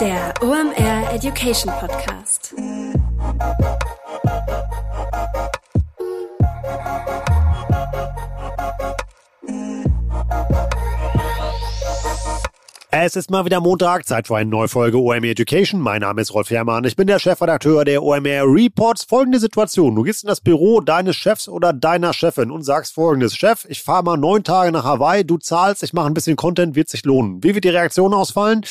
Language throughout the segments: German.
Der OMR Education Podcast. Es ist mal wieder Montag, Zeit für eine neue Folge OMR Education. Mein Name ist Rolf Herrmann, ich bin der Chefredakteur der OMR Reports. Folgende Situation, du gehst in das Büro deines Chefs oder deiner Chefin und sagst folgendes, Chef, ich fahre mal neun Tage nach Hawaii, du zahlst, ich mache ein bisschen Content, wird sich lohnen. Wie wird die Reaktion ausfallen?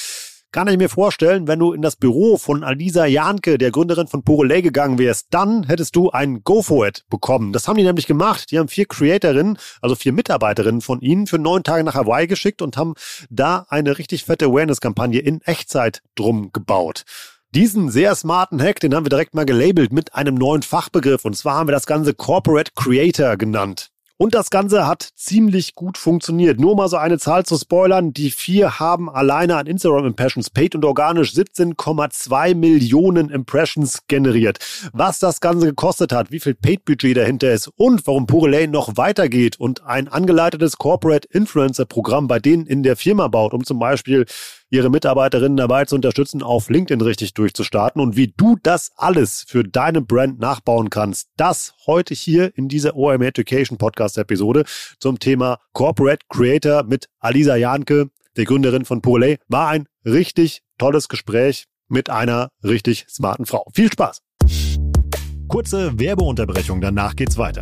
Kann ich mir vorstellen, wenn du in das Büro von Alisa Janke, der Gründerin von Porelay, gegangen wärst, dann hättest du ein Go for it bekommen. Das haben die nämlich gemacht. Die haben vier Creatorinnen, also vier Mitarbeiterinnen von ihnen für neun Tage nach Hawaii geschickt und haben da eine richtig fette Awareness-Kampagne in Echtzeit drum gebaut. Diesen sehr smarten Hack, den haben wir direkt mal gelabelt mit einem neuen Fachbegriff. Und zwar haben wir das Ganze Corporate Creator genannt. Und das Ganze hat ziemlich gut funktioniert. Nur mal so eine Zahl zu spoilern. Die vier haben alleine an Instagram Impressions paid und organisch 17,2 Millionen Impressions generiert. Was das Ganze gekostet hat, wie viel Paid-Budget dahinter ist und warum Purelay noch weitergeht und ein angeleitetes Corporate Influencer Programm bei denen in der Firma baut, um zum Beispiel ihre Mitarbeiterinnen dabei zu unterstützen, auf LinkedIn richtig durchzustarten und wie du das alles für deine Brand nachbauen kannst. Das heute hier in dieser OM Education Podcast Episode zum Thema Corporate Creator mit Alisa Janke, der Gründerin von Polay, war ein richtig tolles Gespräch mit einer richtig smarten Frau. Viel Spaß! Kurze Werbeunterbrechung, danach geht's weiter.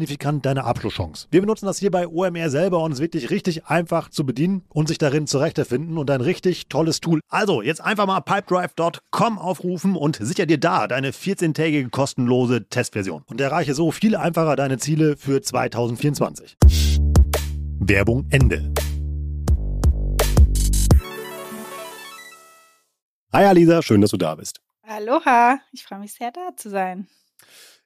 signifikant deine Abschlusschance. Wir benutzen das hier bei OMR selber und es ist wirklich richtig einfach zu bedienen und sich darin zurechtzufinden und ein richtig tolles Tool. Also jetzt einfach mal pipedrive.com aufrufen und sicher dir da deine 14-tägige kostenlose Testversion und erreiche so viel einfacher deine Ziele für 2024. Werbung Ende. Hi Alisa, schön, dass du da bist. Aloha, ich freue mich sehr, da zu sein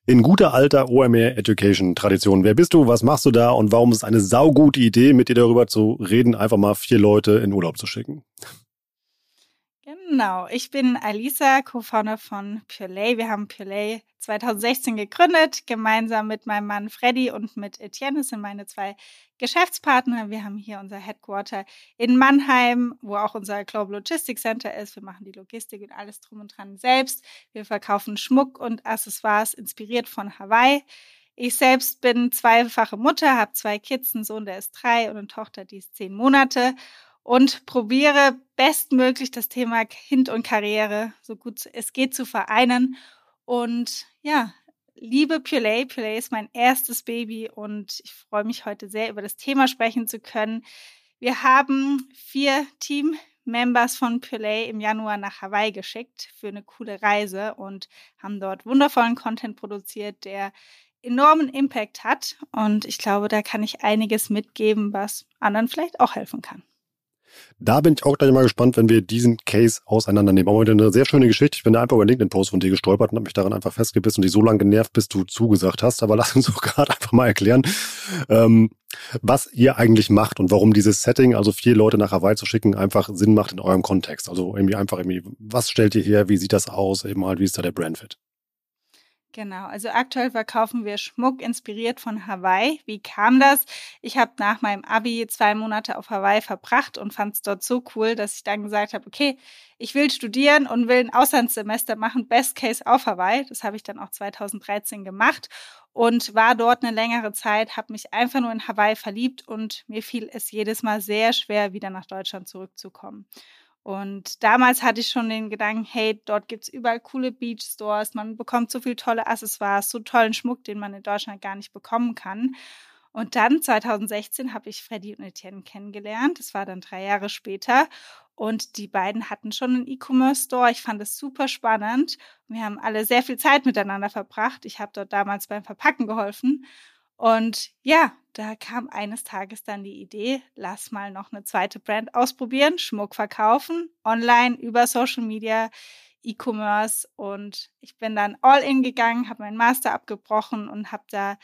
in guter alter OMR Education Tradition. Wer bist du? Was machst du da? Und warum ist es eine saugute Idee, mit dir darüber zu reden, einfach mal vier Leute in Urlaub zu schicken? Genau, ich bin Alisa, Co-Founder von Purelay. Wir haben Purelay 2016 gegründet, gemeinsam mit meinem Mann Freddy und mit Etienne. Das sind meine zwei Geschäftspartner. Wir haben hier unser Headquarter in Mannheim, wo auch unser Global Logistics Center ist. Wir machen die Logistik und alles drum und dran selbst. Wir verkaufen Schmuck und Accessoires inspiriert von Hawaii. Ich selbst bin zweifache Mutter, habe zwei Kids, einen Sohn, der ist drei und eine Tochter, die ist zehn Monate und probiere bestmöglich das Thema Kind und Karriere so gut es geht zu vereinen. Und ja, liebe Purelay, Purelay ist mein erstes Baby und ich freue mich heute sehr über das Thema sprechen zu können. Wir haben vier Team-Members von Purelay im Januar nach Hawaii geschickt für eine coole Reise und haben dort wundervollen Content produziert, der enormen Impact hat. Und ich glaube, da kann ich einiges mitgeben, was anderen vielleicht auch helfen kann. Da bin ich auch gleich mal gespannt, wenn wir diesen Case auseinandernehmen. Aber heute eine sehr schöne Geschichte. Ich bin da einfach über LinkedIn-Post von dir gestolpert und habe mich daran einfach festgebissen und die so lange genervt, bis du zugesagt hast. Aber lass uns doch gerade einfach mal erklären, ähm, was ihr eigentlich macht und warum dieses Setting, also vier Leute nach Hawaii zu schicken, einfach Sinn macht in eurem Kontext. Also irgendwie einfach irgendwie, was stellt ihr her, wie sieht das aus, eben halt, wie ist da der Brandfit? Genau, also aktuell verkaufen wir Schmuck inspiriert von Hawaii. Wie kam das? Ich habe nach meinem Abi zwei Monate auf Hawaii verbracht und fand es dort so cool, dass ich dann gesagt habe, okay, ich will studieren und will ein Auslandssemester machen, Best Case auf Hawaii. Das habe ich dann auch 2013 gemacht und war dort eine längere Zeit, habe mich einfach nur in Hawaii verliebt und mir fiel es jedes Mal sehr schwer, wieder nach Deutschland zurückzukommen. Und damals hatte ich schon den Gedanken, hey, dort gibt's überall coole Beach Stores, man bekommt so viel tolle Accessoires, so tollen Schmuck, den man in Deutschland gar nicht bekommen kann. Und dann 2016 habe ich Freddy und Etienne kennengelernt. Das war dann drei Jahre später. Und die beiden hatten schon einen E-Commerce-Store. Ich fand es super spannend. Wir haben alle sehr viel Zeit miteinander verbracht. Ich habe dort damals beim Verpacken geholfen. Und ja, da kam eines Tages dann die Idee, lass mal noch eine zweite Brand ausprobieren, Schmuck verkaufen, online über Social Media, E-Commerce. Und ich bin dann all in gegangen, habe meinen Master abgebrochen und habe da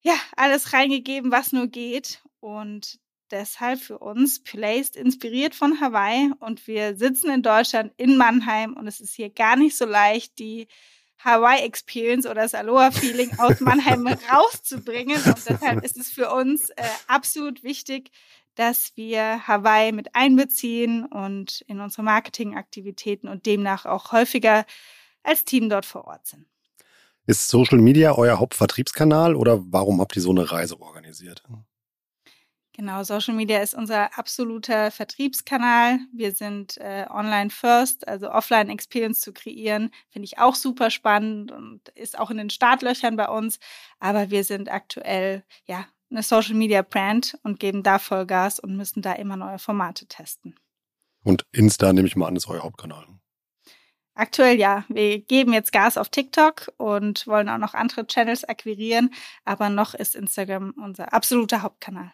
ja alles reingegeben, was nur geht. Und deshalb für uns Placed inspiriert von Hawaii. Und wir sitzen in Deutschland in Mannheim. Und es ist hier gar nicht so leicht, die Hawaii Experience oder das Aloha Feeling aus Mannheim rauszubringen. Und deshalb ist es für uns äh, absolut wichtig, dass wir Hawaii mit einbeziehen und in unsere Marketingaktivitäten und demnach auch häufiger als Team dort vor Ort sind. Ist Social Media euer Hauptvertriebskanal oder warum habt ihr so eine Reise organisiert? Genau, Social Media ist unser absoluter Vertriebskanal. Wir sind äh, online first, also Offline Experience zu kreieren, finde ich auch super spannend und ist auch in den Startlöchern bei uns. Aber wir sind aktuell ja eine Social Media Brand und geben da Vollgas und müssen da immer neue Formate testen. Und Insta nehme ich mal an, ist euer Hauptkanal. Aktuell ja. Wir geben jetzt Gas auf TikTok und wollen auch noch andere Channels akquirieren, aber noch ist Instagram unser absoluter Hauptkanal.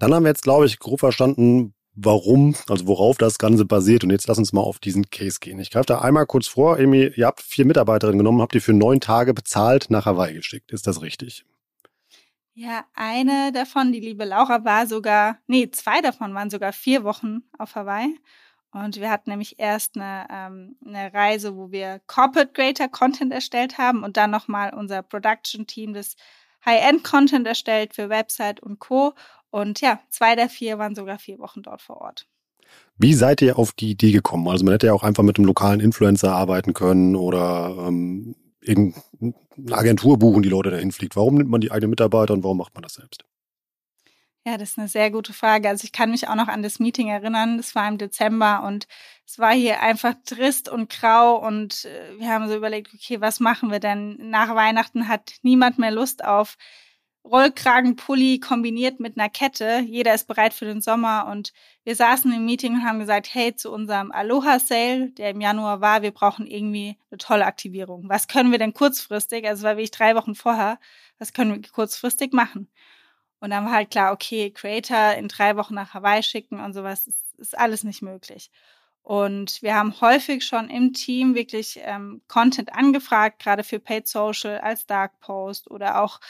Dann haben wir jetzt, glaube ich, grob verstanden, warum, also worauf das Ganze basiert. Und jetzt lass uns mal auf diesen Case gehen. Ich greife da einmal kurz vor. Amy, ihr habt vier Mitarbeiterinnen genommen, habt ihr für neun Tage bezahlt nach Hawaii geschickt. Ist das richtig? Ja, eine davon, die liebe Laura, war sogar, nee, zwei davon waren sogar vier Wochen auf Hawaii. Und wir hatten nämlich erst eine, ähm, eine Reise, wo wir Corporate Creator Content erstellt haben und dann nochmal unser Production Team das High-End Content erstellt für Website und Co. Und ja, zwei der vier waren sogar vier Wochen dort vor Ort. Wie seid ihr auf die Idee gekommen? Also man hätte ja auch einfach mit einem lokalen Influencer arbeiten können oder ähm, irgendeine Agentur buchen, die Leute dahin fliegt. Warum nimmt man die eigenen Mitarbeiter und warum macht man das selbst? Ja, das ist eine sehr gute Frage. Also ich kann mich auch noch an das Meeting erinnern. Das war im Dezember und es war hier einfach trist und grau und äh, wir haben so überlegt, okay, was machen wir denn? Nach Weihnachten hat niemand mehr Lust auf Rollkragenpulli kombiniert mit einer Kette. Jeder ist bereit für den Sommer und wir saßen im Meeting und haben gesagt, hey, zu unserem Aloha Sale, der im Januar war, wir brauchen irgendwie eine tolle Aktivierung. Was können wir denn kurzfristig, also war wirklich drei Wochen vorher, was können wir kurzfristig machen? Und dann war halt klar, okay, Creator in drei Wochen nach Hawaii schicken und sowas, ist, ist alles nicht möglich. Und wir haben häufig schon im Team wirklich ähm, Content angefragt, gerade für Paid Social als Dark Post oder auch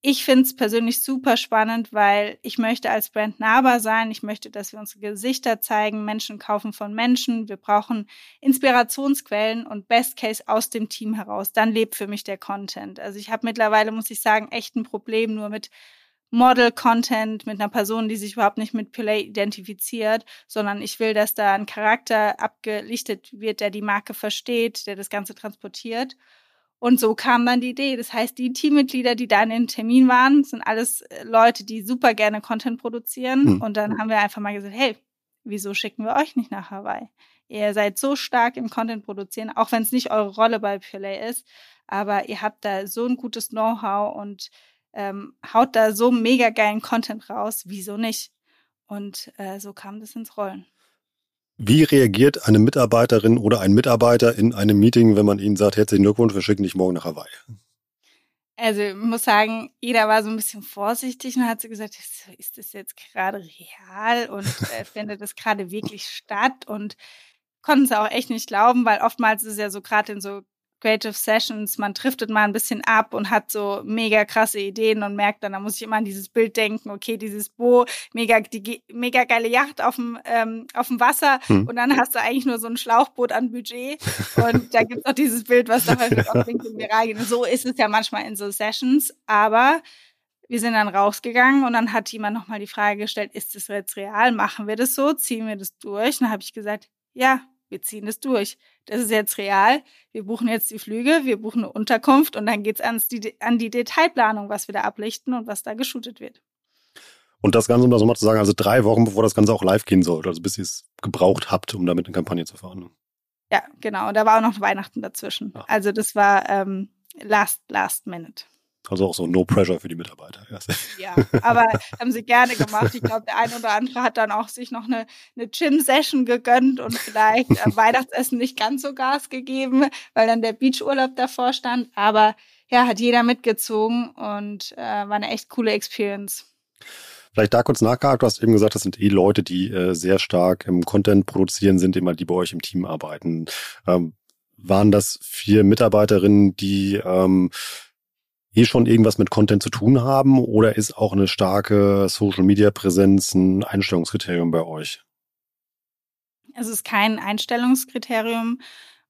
ich finde es persönlich super spannend, weil ich möchte als Brand nahbar sein. Ich möchte, dass wir unsere Gesichter zeigen. Menschen kaufen von Menschen. Wir brauchen Inspirationsquellen und Best Case aus dem Team heraus. Dann lebt für mich der Content. Also ich habe mittlerweile, muss ich sagen, echt ein Problem nur mit Model-Content, mit einer Person, die sich überhaupt nicht mit Pillay identifiziert, sondern ich will, dass da ein Charakter abgelichtet wird, der die Marke versteht, der das Ganze transportiert. Und so kam dann die Idee. Das heißt, die Teammitglieder, die da in den Termin waren, sind alles äh, Leute, die super gerne Content produzieren. Mhm. Und dann haben wir einfach mal gesagt, hey, wieso schicken wir euch nicht nach Hawaii? Ihr seid so stark im Content produzieren, auch wenn es nicht eure Rolle bei Pillay ist, aber ihr habt da so ein gutes Know-how und ähm, haut da so mega geilen Content raus. Wieso nicht? Und äh, so kam das ins Rollen. Wie reagiert eine Mitarbeiterin oder ein Mitarbeiter in einem Meeting, wenn man ihnen sagt, herzlichen Glückwunsch, wir schicken dich morgen nach Hawaii? Also ich muss sagen, jeder war so ein bisschen vorsichtig und hat so gesagt, ist das jetzt gerade real und äh, findet das gerade wirklich statt und konnten es auch echt nicht glauben, weil oftmals ist es ja so gerade in so Creative Sessions, man driftet mal ein bisschen ab und hat so mega krasse Ideen und merkt dann, da muss ich immer an dieses Bild denken, okay, dieses Bo, mega, die mega geile Yacht auf dem, ähm, auf dem Wasser hm. und dann hast du eigentlich nur so ein Schlauchboot an Budget und da gibt's auch dieses Bild, was da häufig auf LinkedIn viral geht. So ist es ja manchmal in so Sessions, aber wir sind dann rausgegangen und dann hat jemand nochmal die Frage gestellt, ist das jetzt real? Machen wir das so? Ziehen wir das durch? Und dann habe ich gesagt, ja, wir ziehen das durch. Das ist jetzt real. Wir buchen jetzt die Flüge, wir buchen eine Unterkunft und dann geht's ans, die, an die Detailplanung, was wir da ablichten und was da geshootet wird. Und das Ganze, um das nochmal zu sagen, also drei Wochen, bevor das Ganze auch live gehen sollte, also bis ihr es gebraucht habt, um damit eine Kampagne zu fahren. Ja, genau. Und da war auch noch Weihnachten dazwischen. Ja. Also das war ähm, last, last minute. Also auch so No Pressure für die Mitarbeiter. Ja, aber haben sie gerne gemacht. Ich glaube, der eine oder andere hat dann auch sich noch eine, eine Gym-Session gegönnt und vielleicht am Weihnachtsessen nicht ganz so Gas gegeben, weil dann der Beachurlaub davor stand. Aber ja, hat jeder mitgezogen und äh, war eine echt coole Experience. Vielleicht da kurz nachgehakt, du hast eben gesagt, das sind eh Leute, die äh, sehr stark im Content produzieren sind, immer die bei euch im Team arbeiten. Ähm, waren das vier Mitarbeiterinnen, die ähm, eh schon irgendwas mit Content zu tun haben oder ist auch eine starke Social-Media-Präsenz ein Einstellungskriterium bei euch? Es ist kein Einstellungskriterium.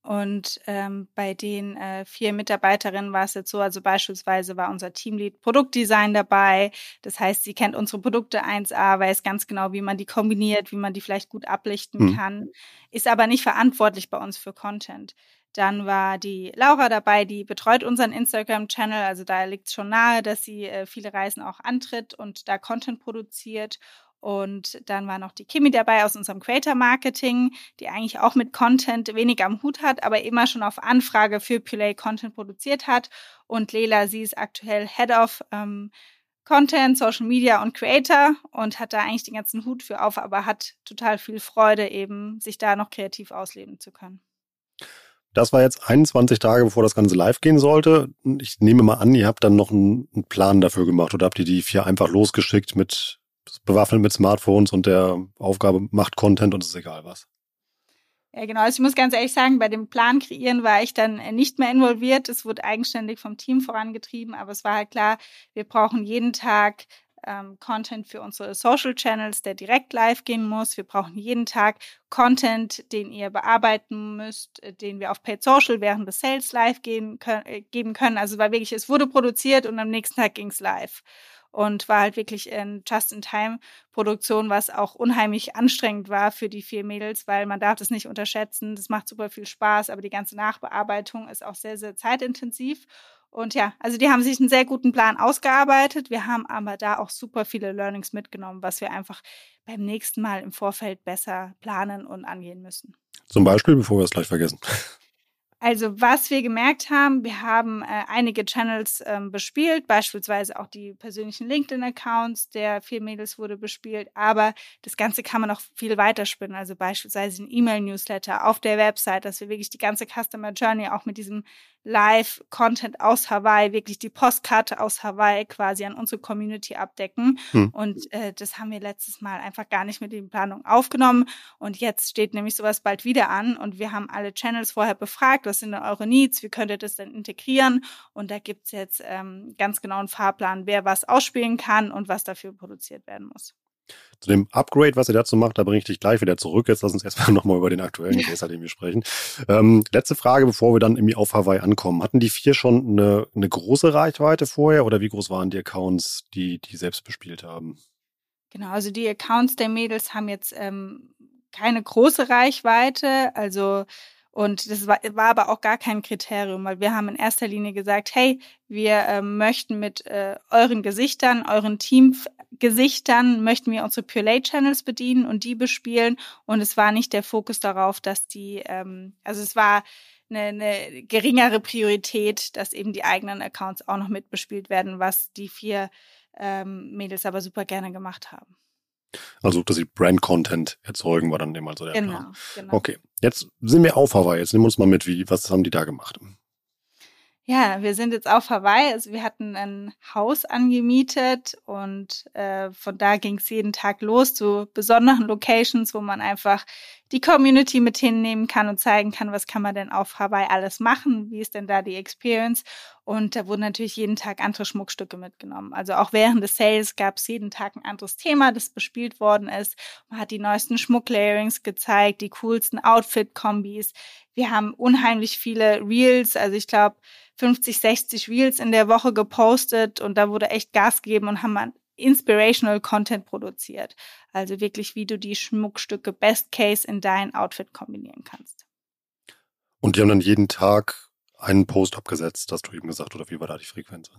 Und ähm, bei den äh, vier Mitarbeiterinnen war es jetzt so, also beispielsweise war unser Teamlead Produktdesign dabei. Das heißt, sie kennt unsere Produkte 1a, weiß ganz genau, wie man die kombiniert, wie man die vielleicht gut ablichten mhm. kann, ist aber nicht verantwortlich bei uns für Content. Dann war die Laura dabei, die betreut unseren Instagram-Channel. Also da liegt es schon nahe, dass sie äh, viele Reisen auch antritt und da Content produziert. Und dann war noch die Kimi dabei aus unserem Creator Marketing, die eigentlich auch mit Content wenig am Hut hat, aber immer schon auf Anfrage für Play Content produziert hat. Und Lela, sie ist aktuell Head of ähm, Content, Social Media und Creator und hat da eigentlich den ganzen Hut für auf, aber hat total viel Freude eben, sich da noch kreativ ausleben zu können. Das war jetzt 21 Tage, bevor das Ganze live gehen sollte. Ich nehme mal an, ihr habt dann noch einen Plan dafür gemacht oder habt ihr die vier einfach losgeschickt mit bewaffnet mit Smartphones und der Aufgabe macht Content und es ist egal was. Ja, genau. Also ich muss ganz ehrlich sagen, bei dem Plan kreieren war ich dann nicht mehr involviert. Es wurde eigenständig vom Team vorangetrieben, aber es war halt klar, wir brauchen jeden Tag ähm, Content für unsere Social Channels, der direkt live gehen muss. Wir brauchen jeden Tag Content, den ihr bearbeiten müsst, äh, den wir auf Paid Social während des Sales live gehen können, äh, geben können. Also war wirklich, es wurde produziert und am nächsten Tag ging es live und war halt wirklich in Just-in-Time-Produktion, was auch unheimlich anstrengend war für die vier Mädels, weil man darf das nicht unterschätzen. Das macht super viel Spaß, aber die ganze Nachbearbeitung ist auch sehr, sehr zeitintensiv. Und ja, also die haben sich einen sehr guten Plan ausgearbeitet. Wir haben aber da auch super viele Learnings mitgenommen, was wir einfach beim nächsten Mal im Vorfeld besser planen und angehen müssen. Zum Beispiel, bevor wir es gleich vergessen. Also was wir gemerkt haben, wir haben äh, einige Channels ähm, bespielt, beispielsweise auch die persönlichen LinkedIn-Accounts der vier Mädels wurde bespielt, aber das Ganze kann man noch viel weiter spinnen, also beispielsweise ein E-Mail-Newsletter auf der Website, dass wir wirklich die ganze Customer Journey auch mit diesem Live-Content aus Hawaii, wirklich die Postkarte aus Hawaii quasi an unsere Community abdecken. Hm. Und äh, das haben wir letztes Mal einfach gar nicht mit in die Planung aufgenommen. Und jetzt steht nämlich sowas bald wieder an und wir haben alle Channels vorher befragt, was sind denn eure Needs, wie könnt ihr das denn integrieren? Und da gibt's jetzt ähm, ganz genau einen Fahrplan, wer was ausspielen kann und was dafür produziert werden muss. Zu dem Upgrade, was ihr dazu macht, da bringe ich dich gleich wieder zurück. Jetzt lass uns erstmal nochmal über den aktuellen Case, den wir sprechen. Ähm, letzte Frage, bevor wir dann irgendwie auf Hawaii ankommen. Hatten die vier schon eine, eine große Reichweite vorher oder wie groß waren die Accounts, die die selbst bespielt haben? Genau, also die Accounts der Mädels haben jetzt ähm, keine große Reichweite. Also und das war, war aber auch gar kein Kriterium, weil wir haben in erster Linie gesagt, hey, wir äh, möchten mit äh, euren Gesichtern, euren Teamgesichtern, möchten wir unsere Pure Lay Channels bedienen und die bespielen. Und es war nicht der Fokus darauf, dass die, ähm, also es war eine, eine geringere Priorität, dass eben die eigenen Accounts auch noch mitbespielt werden, was die vier ähm, Mädels aber super gerne gemacht haben. Also, dass sie Brand-Content erzeugen, war dann immer so der genau, Plan. Genau. Okay, jetzt sind wir auf Hawaii. Jetzt nehmen wir uns mal mit, wie, was haben die da gemacht? Ja, wir sind jetzt auf Hawaii. Also wir hatten ein Haus angemietet und äh, von da ging es jeden Tag los zu besonderen Locations, wo man einfach die Community mit hinnehmen kann und zeigen kann, was kann man denn auf Hawaii alles machen, wie ist denn da die Experience. Und da wurden natürlich jeden Tag andere Schmuckstücke mitgenommen. Also auch während des Sales gab es jeden Tag ein anderes Thema, das bespielt worden ist. Man hat die neuesten Schmucklayerings gezeigt, die coolsten Outfit-Kombis. Wir haben unheimlich viele Reels, also ich glaube 50, 60 Reels in der Woche gepostet und da wurde echt Gas gegeben und haben inspirational Content produziert. Also wirklich, wie du die Schmuckstücke Best Case in dein Outfit kombinieren kannst. Und die haben dann jeden Tag einen Post abgesetzt, hast du eben gesagt, oder wie war da die Frequenz?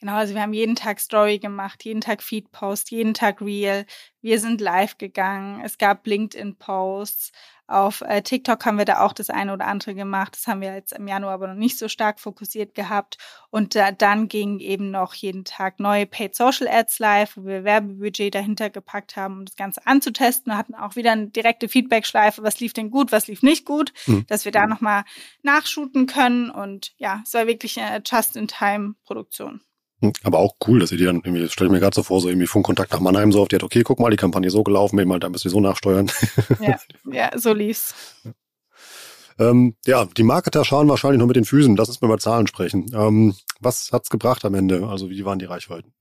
Genau, also wir haben jeden Tag Story gemacht, jeden Tag Feed-Post, jeden Tag Reel. Wir sind live gegangen. Es gab LinkedIn-Posts. Auf äh, TikTok haben wir da auch das eine oder andere gemacht. Das haben wir jetzt im Januar aber noch nicht so stark fokussiert gehabt. Und äh, dann ging eben noch jeden Tag neue Paid Social Ads live, wo wir Werbebudget dahinter gepackt haben, um das Ganze anzutesten. Wir hatten auch wieder eine direkte Feedback-Schleife, was lief denn gut, was lief nicht gut, mhm. dass wir da nochmal nachshooten können. Und ja, es war wirklich eine Just-in-Time-Produktion. Hm, aber auch cool, dass ihr die dann irgendwie, stelle ich mir gerade so vor, so irgendwie Funkkontakt nach Mannheim so auf die hat, okay, guck mal, die Kampagne so gelaufen, eben halt, da müsst ihr so nachsteuern. Ja, ja so lief's. Ähm, ja, die Marketer schauen wahrscheinlich noch mit den Füßen. Lass uns mal über Zahlen sprechen. Ähm, was hat's gebracht am Ende? Also wie waren die Reichweiten?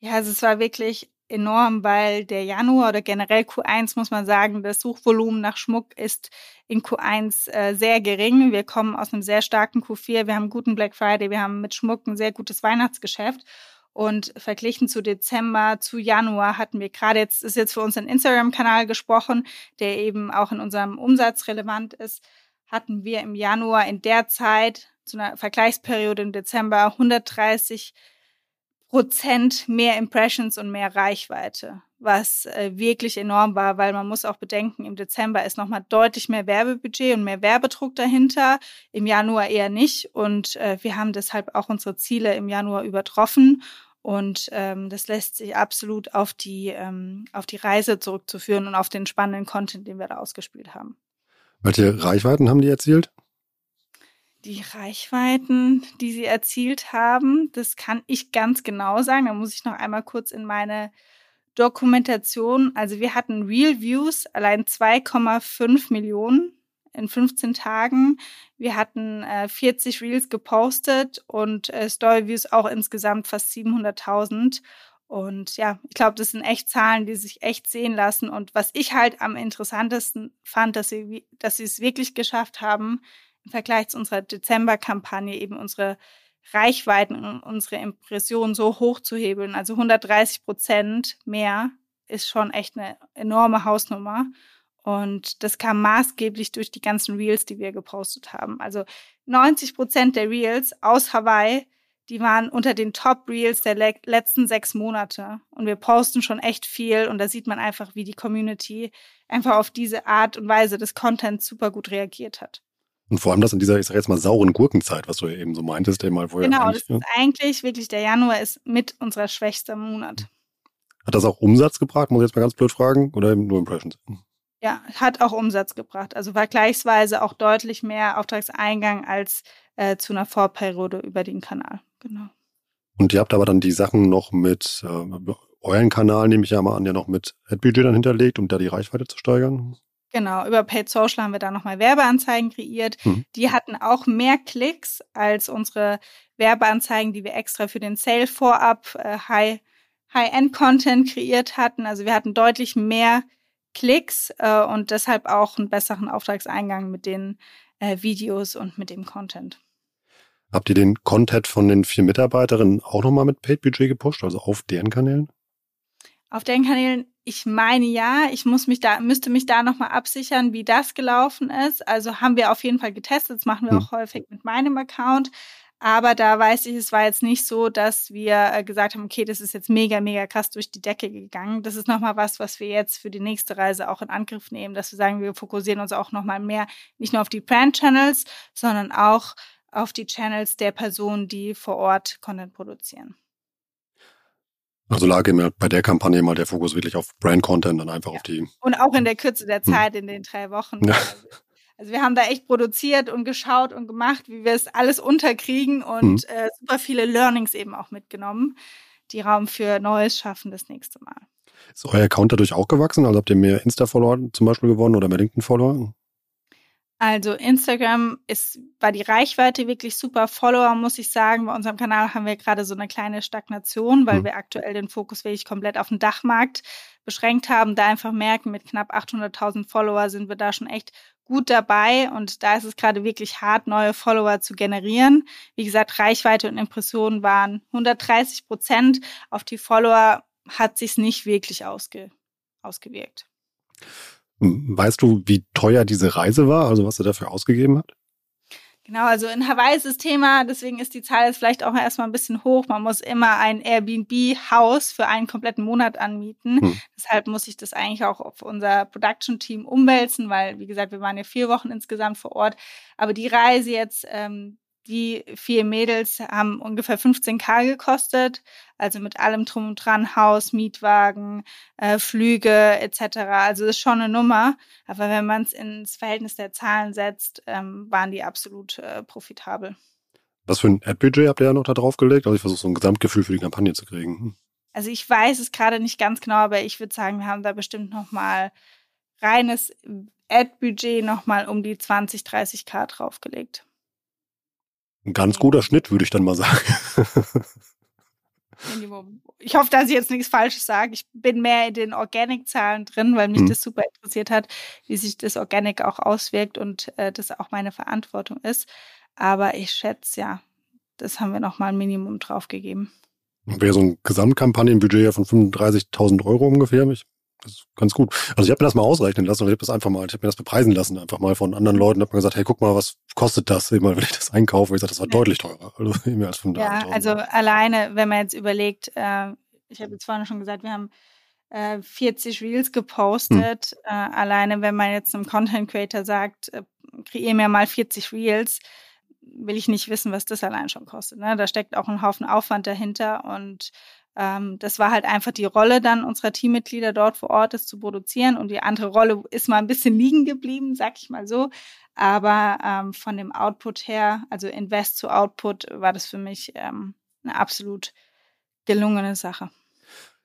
Ja, also es war wirklich enorm, weil der Januar oder generell Q1 muss man sagen, das Suchvolumen nach Schmuck ist in Q1 äh, sehr gering. Wir kommen aus einem sehr starken Q4, wir haben einen guten Black Friday, wir haben mit Schmuck ein sehr gutes Weihnachtsgeschäft. Und verglichen zu Dezember, zu Januar hatten wir gerade jetzt, ist jetzt für uns ein Instagram-Kanal gesprochen, der eben auch in unserem Umsatz relevant ist, hatten wir im Januar in der Zeit zu einer Vergleichsperiode im Dezember 130 Prozent mehr Impressions und mehr Reichweite, was äh, wirklich enorm war, weil man muss auch bedenken, im Dezember ist nochmal deutlich mehr Werbebudget und mehr Werbedruck dahinter, im Januar eher nicht und äh, wir haben deshalb auch unsere Ziele im Januar übertroffen und ähm, das lässt sich absolut auf die, ähm, auf die Reise zurückzuführen und auf den spannenden Content, den wir da ausgespielt haben. Welche Reichweiten haben die erzielt? Die Reichweiten, die sie erzielt haben, das kann ich ganz genau sagen. Da muss ich noch einmal kurz in meine Dokumentation. Also wir hatten Real Views allein 2,5 Millionen in 15 Tagen. Wir hatten äh, 40 Reels gepostet und äh, Story Views auch insgesamt fast 700.000. Und ja, ich glaube, das sind echt Zahlen, die sich echt sehen lassen. Und was ich halt am interessantesten fand, dass sie, dass sie es wirklich geschafft haben, im Vergleich zu unserer Dezember-Kampagne eben unsere Reichweiten und unsere Impressionen so hoch zu hebeln. Also 130 Prozent mehr ist schon echt eine enorme Hausnummer. Und das kam maßgeblich durch die ganzen Reels, die wir gepostet haben. Also 90 Prozent der Reels aus Hawaii, die waren unter den Top Reels der le letzten sechs Monate. Und wir posten schon echt viel. Und da sieht man einfach, wie die Community einfach auf diese Art und Weise des Contents super gut reagiert hat. Und vor allem das in dieser, ich sag jetzt mal, sauren Gurkenzeit, was du eben so meintest, der mal vorher. Genau, das ist eigentlich wirklich, der Januar ist mit unserer schwächste Monat. Hat das auch Umsatz gebracht, muss ich jetzt mal ganz blöd fragen, oder nur Impressions? Ja, hat auch Umsatz gebracht. Also vergleichsweise auch deutlich mehr Auftragseingang als äh, zu einer Vorperiode über den Kanal. Genau. Und ihr habt aber dann die Sachen noch mit äh, euren Kanal, nehme ich ja mal an, ja noch mit Adbudget dann hinterlegt, um da die Reichweite zu steigern? Genau, über Paid Social haben wir da nochmal Werbeanzeigen kreiert. Mhm. Die hatten auch mehr Klicks als unsere Werbeanzeigen, die wir extra für den Sale vorab äh, High, High-End-Content kreiert hatten. Also wir hatten deutlich mehr Klicks äh, und deshalb auch einen besseren Auftragseingang mit den äh, Videos und mit dem Content. Habt ihr den Content von den vier Mitarbeiterinnen auch nochmal mit Paid Budget gepusht, also auf deren Kanälen? Auf den Kanälen, ich meine ja, ich muss mich da, müsste mich da nochmal absichern, wie das gelaufen ist. Also haben wir auf jeden Fall getestet. Das machen wir hm. auch häufig mit meinem Account. Aber da weiß ich, es war jetzt nicht so, dass wir äh, gesagt haben, okay, das ist jetzt mega, mega krass durch die Decke gegangen. Das ist nochmal was, was wir jetzt für die nächste Reise auch in Angriff nehmen, dass wir sagen, wir fokussieren uns auch nochmal mehr nicht nur auf die Brand-Channels, sondern auch auf die Channels der Personen, die vor Ort Content produzieren. Also lag immer bei der Kampagne mal der Fokus wirklich auf Brand-Content und einfach ja. auf die. Und auch in der Kürze der hm. Zeit, hm. in den drei Wochen. Ja. Also wir haben da echt produziert und geschaut und gemacht, wie wir es alles unterkriegen und hm. äh, super viele Learnings eben auch mitgenommen, die Raum für Neues schaffen das nächste Mal. Ist euer Account dadurch auch gewachsen? Also habt ihr mehr Insta-Follower zum Beispiel gewonnen oder mehr LinkedIn-Follower? Also Instagram ist, war die Reichweite wirklich super. Follower, muss ich sagen. Bei unserem Kanal haben wir gerade so eine kleine Stagnation, weil mhm. wir aktuell den Fokus wirklich komplett auf den Dachmarkt beschränkt haben. Da einfach merken, mit knapp 800.000 Follower sind wir da schon echt gut dabei. Und da ist es gerade wirklich hart, neue Follower zu generieren. Wie gesagt, Reichweite und Impressionen waren 130 Prozent. Auf die Follower hat sich's nicht wirklich ausge ausgewirkt. Weißt du, wie teuer diese Reise war, also was er dafür ausgegeben hat? Genau, also in Hawaii ist das Thema, deswegen ist die Zahl jetzt vielleicht auch erstmal ein bisschen hoch. Man muss immer ein Airbnb-Haus für einen kompletten Monat anmieten. Hm. Deshalb muss ich das eigentlich auch auf unser Production-Team umwälzen, weil, wie gesagt, wir waren ja vier Wochen insgesamt vor Ort. Aber die Reise jetzt, ähm, die vier Mädels haben ungefähr 15k gekostet, also mit allem drum und dran, Haus, Mietwagen, äh, Flüge etc. Also das ist schon eine Nummer. Aber wenn man es ins Verhältnis der Zahlen setzt, ähm, waren die absolut äh, profitabel. Was für ein Ad-Budget habt ihr ja noch da draufgelegt? Also ich versuche so ein Gesamtgefühl für die Kampagne zu kriegen. Hm. Also ich weiß es gerade nicht ganz genau, aber ich würde sagen, wir haben da bestimmt noch mal reines Ad-Budget noch mal um die 20, 30k draufgelegt. Ein ganz guter Schnitt, würde ich dann mal sagen. Minimum. Ich hoffe, dass ich jetzt nichts Falsches sage. Ich bin mehr in den Organic-Zahlen drin, weil mich hm. das super interessiert hat, wie sich das Organic auch auswirkt und äh, das auch meine Verantwortung ist. Aber ich schätze ja, das haben wir nochmal ein Minimum draufgegeben. Wäre so ein Gesamtkampagnenbudget von 35.000 Euro ungefähr. Ich das ist ganz gut. Also ich habe mir das mal ausrechnen lassen und ich habe das einfach mal, ich habe mir das bepreisen lassen, einfach mal von anderen Leuten. Habe mir gesagt, hey, guck mal, was kostet das, immer, wenn ich das einkaufe. Ich gesagt, das war ja. deutlich teurer, also mehr als 35.000. Ja, also alleine, wenn man jetzt überlegt, äh, ich habe jetzt vorhin schon gesagt, wir haben äh, 40 Reels gepostet. Hm. Äh, alleine, wenn man jetzt einem Content Creator sagt, äh, kreier mir mal 40 Reels, will ich nicht wissen, was das allein schon kostet. Ne? Da steckt auch ein Haufen Aufwand dahinter und ähm, das war halt einfach die Rolle dann unserer Teammitglieder dort vor Ort, das zu produzieren. Und die andere Rolle ist mal ein bisschen liegen geblieben, sag ich mal so. Aber ähm, von dem Output her, also Invest zu Output, war das für mich ähm, eine absolut gelungene Sache.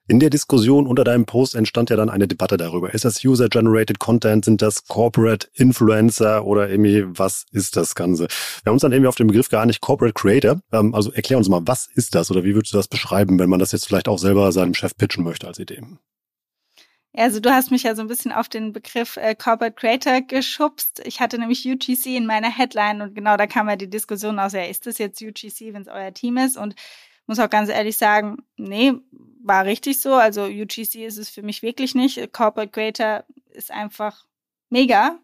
In der Diskussion unter deinem Post entstand ja dann eine Debatte darüber. Ist das User-Generated Content? Sind das Corporate Influencer oder irgendwie, was ist das Ganze? Wir haben uns dann irgendwie auf den Begriff gar nicht Corporate Creator. Ähm, also erklär uns mal, was ist das oder wie würdest du das beschreiben, wenn man das jetzt vielleicht auch selber seinem Chef pitchen möchte als Idee? Also du hast mich ja so ein bisschen auf den Begriff äh, Corporate Creator geschubst. Ich hatte nämlich UGC in meiner Headline und genau da kam ja die Diskussion aus, ja, ist das jetzt UGC, wenn es euer Team ist? Und muss auch ganz ehrlich sagen, nee, war richtig so. Also UGC ist es für mich wirklich nicht. Corporate Creator ist einfach mega.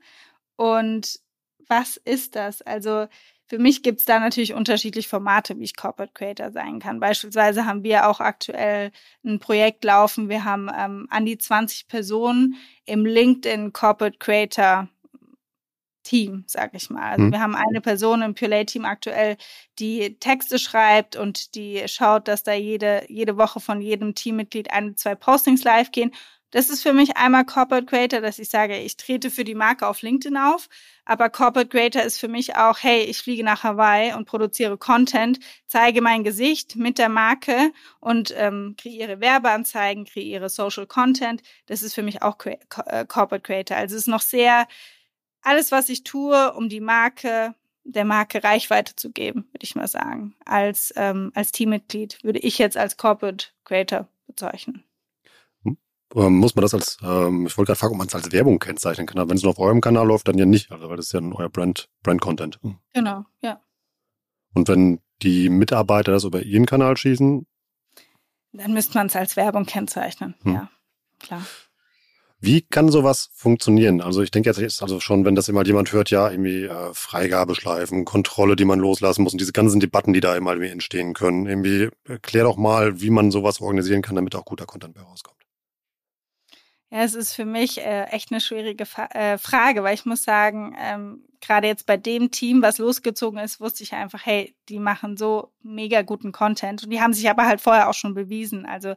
Und was ist das? Also für mich gibt es da natürlich unterschiedliche Formate, wie ich Corporate Creator sein kann. Beispielsweise haben wir auch aktuell ein Projekt laufen. Wir haben ähm, an die 20 Personen im LinkedIn Corporate Creator Team, sag ich mal. Also mhm. wir haben eine Person im Purelay-Team aktuell, die Texte schreibt und die schaut, dass da jede, jede Woche von jedem Teammitglied ein, zwei Postings live gehen. Das ist für mich einmal Corporate Creator, dass ich sage, ich trete für die Marke auf LinkedIn auf. Aber Corporate Creator ist für mich auch, hey, ich fliege nach Hawaii und produziere Content, zeige mein Gesicht mit der Marke und ähm, kreiere Werbeanzeigen, kreiere Social Content. Das ist für mich auch äh, Corporate Creator. Also es ist noch sehr alles, was ich tue, um die Marke, der Marke Reichweite zu geben, würde ich mal sagen. Als, ähm, als Teammitglied würde ich jetzt als Corporate Creator bezeichnen. Hm. Ähm, muss man das als, ähm, ich wollte gerade fragen, ob man es als Werbung kennzeichnen kann. Wenn es nur auf eurem Kanal läuft, dann ja nicht, also, weil das ist ja euer Brand, Brand-Content. Hm. Genau, ja. Und wenn die Mitarbeiter das über ihren Kanal schießen? Dann müsste man es als Werbung kennzeichnen, hm. ja, klar. Wie kann sowas funktionieren? Also ich denke jetzt also schon, wenn das immer jemand hört, ja, irgendwie äh, Freigabeschleifen, Kontrolle, die man loslassen muss und diese ganzen Debatten, die da immer irgendwie entstehen können. Irgendwie erklär doch mal, wie man sowas organisieren kann, damit auch guter Content bei rauskommt. Ja, es ist für mich äh, echt eine schwierige Fa äh, Frage, weil ich muss sagen, ähm, gerade jetzt bei dem Team, was losgezogen ist, wusste ich einfach, hey, die machen so mega guten Content und die haben sich aber halt vorher auch schon bewiesen. Also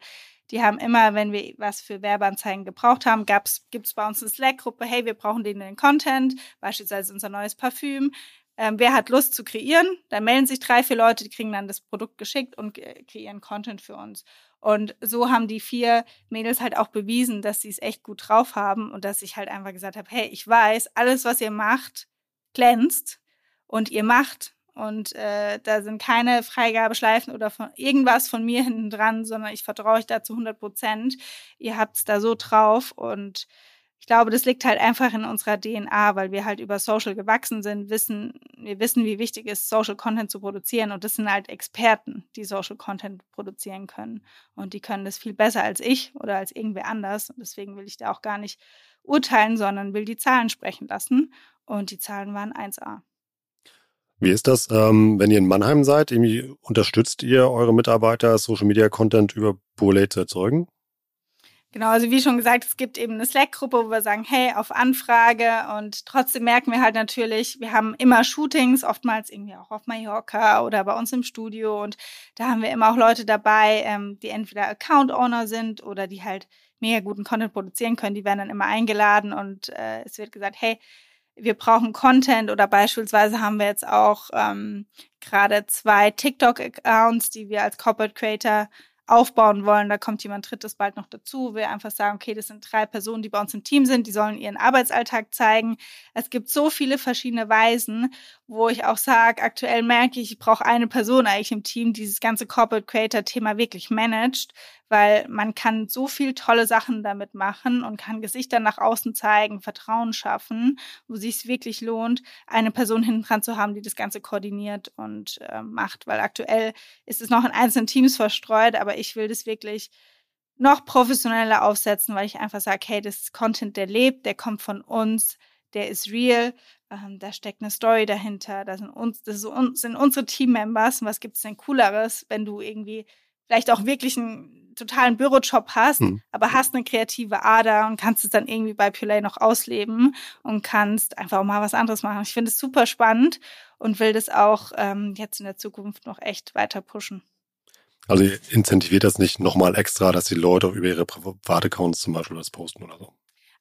die haben immer, wenn wir was für Werbeanzeigen gebraucht haben, gibt es bei uns eine Slack-Gruppe, hey, wir brauchen den, den Content, beispielsweise unser neues Parfüm. Ähm, wer hat Lust zu kreieren? Da melden sich drei, vier Leute, die kriegen dann das Produkt geschickt und kreieren Content für uns. Und so haben die vier Mädels halt auch bewiesen, dass sie es echt gut drauf haben und dass ich halt einfach gesagt habe, hey, ich weiß, alles, was ihr macht, glänzt und ihr macht und äh, da sind keine Freigabeschleifen oder von irgendwas von mir hinten dran, sondern ich vertraue euch da zu 100 Prozent. Ihr habt es da so drauf und ich glaube, das liegt halt einfach in unserer DNA, weil wir halt über Social gewachsen sind, wissen, wir wissen, wie wichtig es ist, Social Content zu produzieren. Und das sind halt Experten, die Social Content produzieren können. Und die können das viel besser als ich oder als irgendwer anders. Und deswegen will ich da auch gar nicht urteilen, sondern will die Zahlen sprechen lassen. Und die Zahlen waren 1a. Wie ist das, ähm, wenn ihr in Mannheim seid? Irgendwie unterstützt ihr eure Mitarbeiter, Social Media Content über Purelay zu erzeugen? Genau, also wie schon gesagt, es gibt eben eine Slack-Gruppe, wo wir sagen, hey, auf Anfrage und trotzdem merken wir halt natürlich, wir haben immer Shootings, oftmals irgendwie auch auf Mallorca oder bei uns im Studio und da haben wir immer auch Leute dabei, ähm, die entweder Account-Owner sind oder die halt mega guten Content produzieren können, die werden dann immer eingeladen und äh, es wird gesagt, hey, wir brauchen Content oder beispielsweise haben wir jetzt auch ähm, gerade zwei TikTok-Accounts, die wir als Corporate Creator aufbauen wollen. Da kommt jemand drittes bald noch dazu. Wir einfach sagen, okay, das sind drei Personen, die bei uns im Team sind, die sollen ihren Arbeitsalltag zeigen. Es gibt so viele verschiedene Weisen, wo ich auch sage, aktuell merke ich, ich brauche eine Person eigentlich im Team, die dieses ganze Corporate Creator Thema wirklich managt, weil man kann so viel tolle Sachen damit machen und kann Gesichter nach außen zeigen, Vertrauen schaffen, wo sich es wirklich lohnt, eine Person hinten dran zu haben, die das Ganze koordiniert und äh, macht, weil aktuell ist es noch in einzelnen Teams verstreut, aber ich will das wirklich noch professioneller aufsetzen, weil ich einfach sage, hey, das ist Content, der lebt, der kommt von uns, der ist real, ähm, da steckt eine Story dahinter, da sind uns, das sind unsere Teammembers. Und was gibt es denn cooleres, wenn du irgendwie vielleicht auch wirklich einen totalen Bürojob hast, hm. aber hast eine kreative Ader und kannst es dann irgendwie bei Pulay noch ausleben und kannst einfach auch mal was anderes machen. Ich finde es super spannend und will das auch ähm, jetzt in der Zukunft noch echt weiter pushen. Also ihr incentiviert das nicht nochmal extra, dass die Leute über ihre Privataccounts zum Beispiel das posten oder so?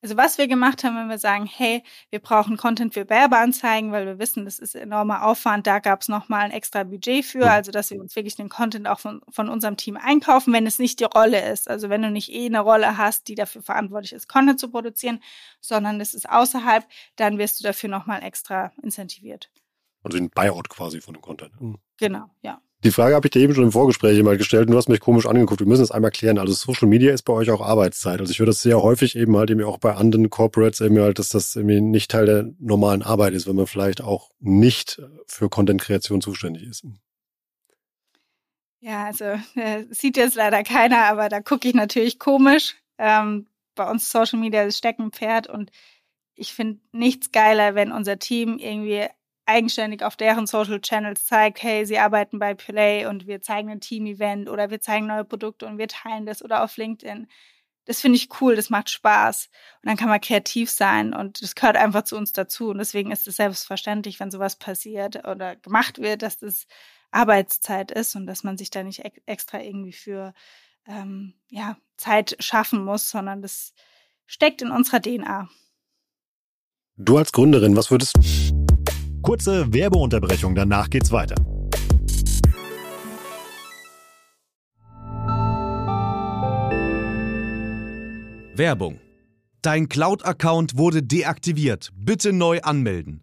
Also was wir gemacht haben, wenn wir sagen, hey, wir brauchen Content für Werbeanzeigen, weil wir wissen, das ist enormer Aufwand, da gab es nochmal ein extra Budget für, also dass wir uns wirklich den Content auch von, von unserem Team einkaufen, wenn es nicht die Rolle ist. Also wenn du nicht eh eine Rolle hast, die dafür verantwortlich ist, Content zu produzieren, sondern es ist außerhalb, dann wirst du dafür nochmal extra incentiviert. Also ein Buyout quasi von dem Content. Mhm. Genau, ja. Die Frage habe ich dir eben schon im Vorgespräch mal gestellt und du hast mich komisch angeguckt. Wir müssen es einmal klären. Also Social Media ist bei euch auch Arbeitszeit. Also ich höre das sehr häufig eben halt eben auch bei anderen Corporates eben halt, dass das irgendwie nicht Teil der normalen Arbeit ist, wenn man vielleicht auch nicht für Content-Kreation zuständig ist. Ja, also äh, sieht jetzt leider keiner, aber da gucke ich natürlich komisch. Ähm, bei uns Social Media ist Steckenpferd und ich finde nichts geiler, wenn unser Team irgendwie eigenständig auf deren Social Channels zeigt, hey, sie arbeiten bei Play und wir zeigen ein Team-Event oder wir zeigen neue Produkte und wir teilen das oder auf LinkedIn. Das finde ich cool, das macht Spaß. Und dann kann man kreativ sein und das gehört einfach zu uns dazu. Und deswegen ist es selbstverständlich, wenn sowas passiert oder gemacht wird, dass das Arbeitszeit ist und dass man sich da nicht extra irgendwie für ähm, ja, Zeit schaffen muss, sondern das steckt in unserer DNA. Du als Gründerin, was würdest du Kurze Werbeunterbrechung, danach geht's weiter. Werbung. Dein Cloud-Account wurde deaktiviert. Bitte neu anmelden.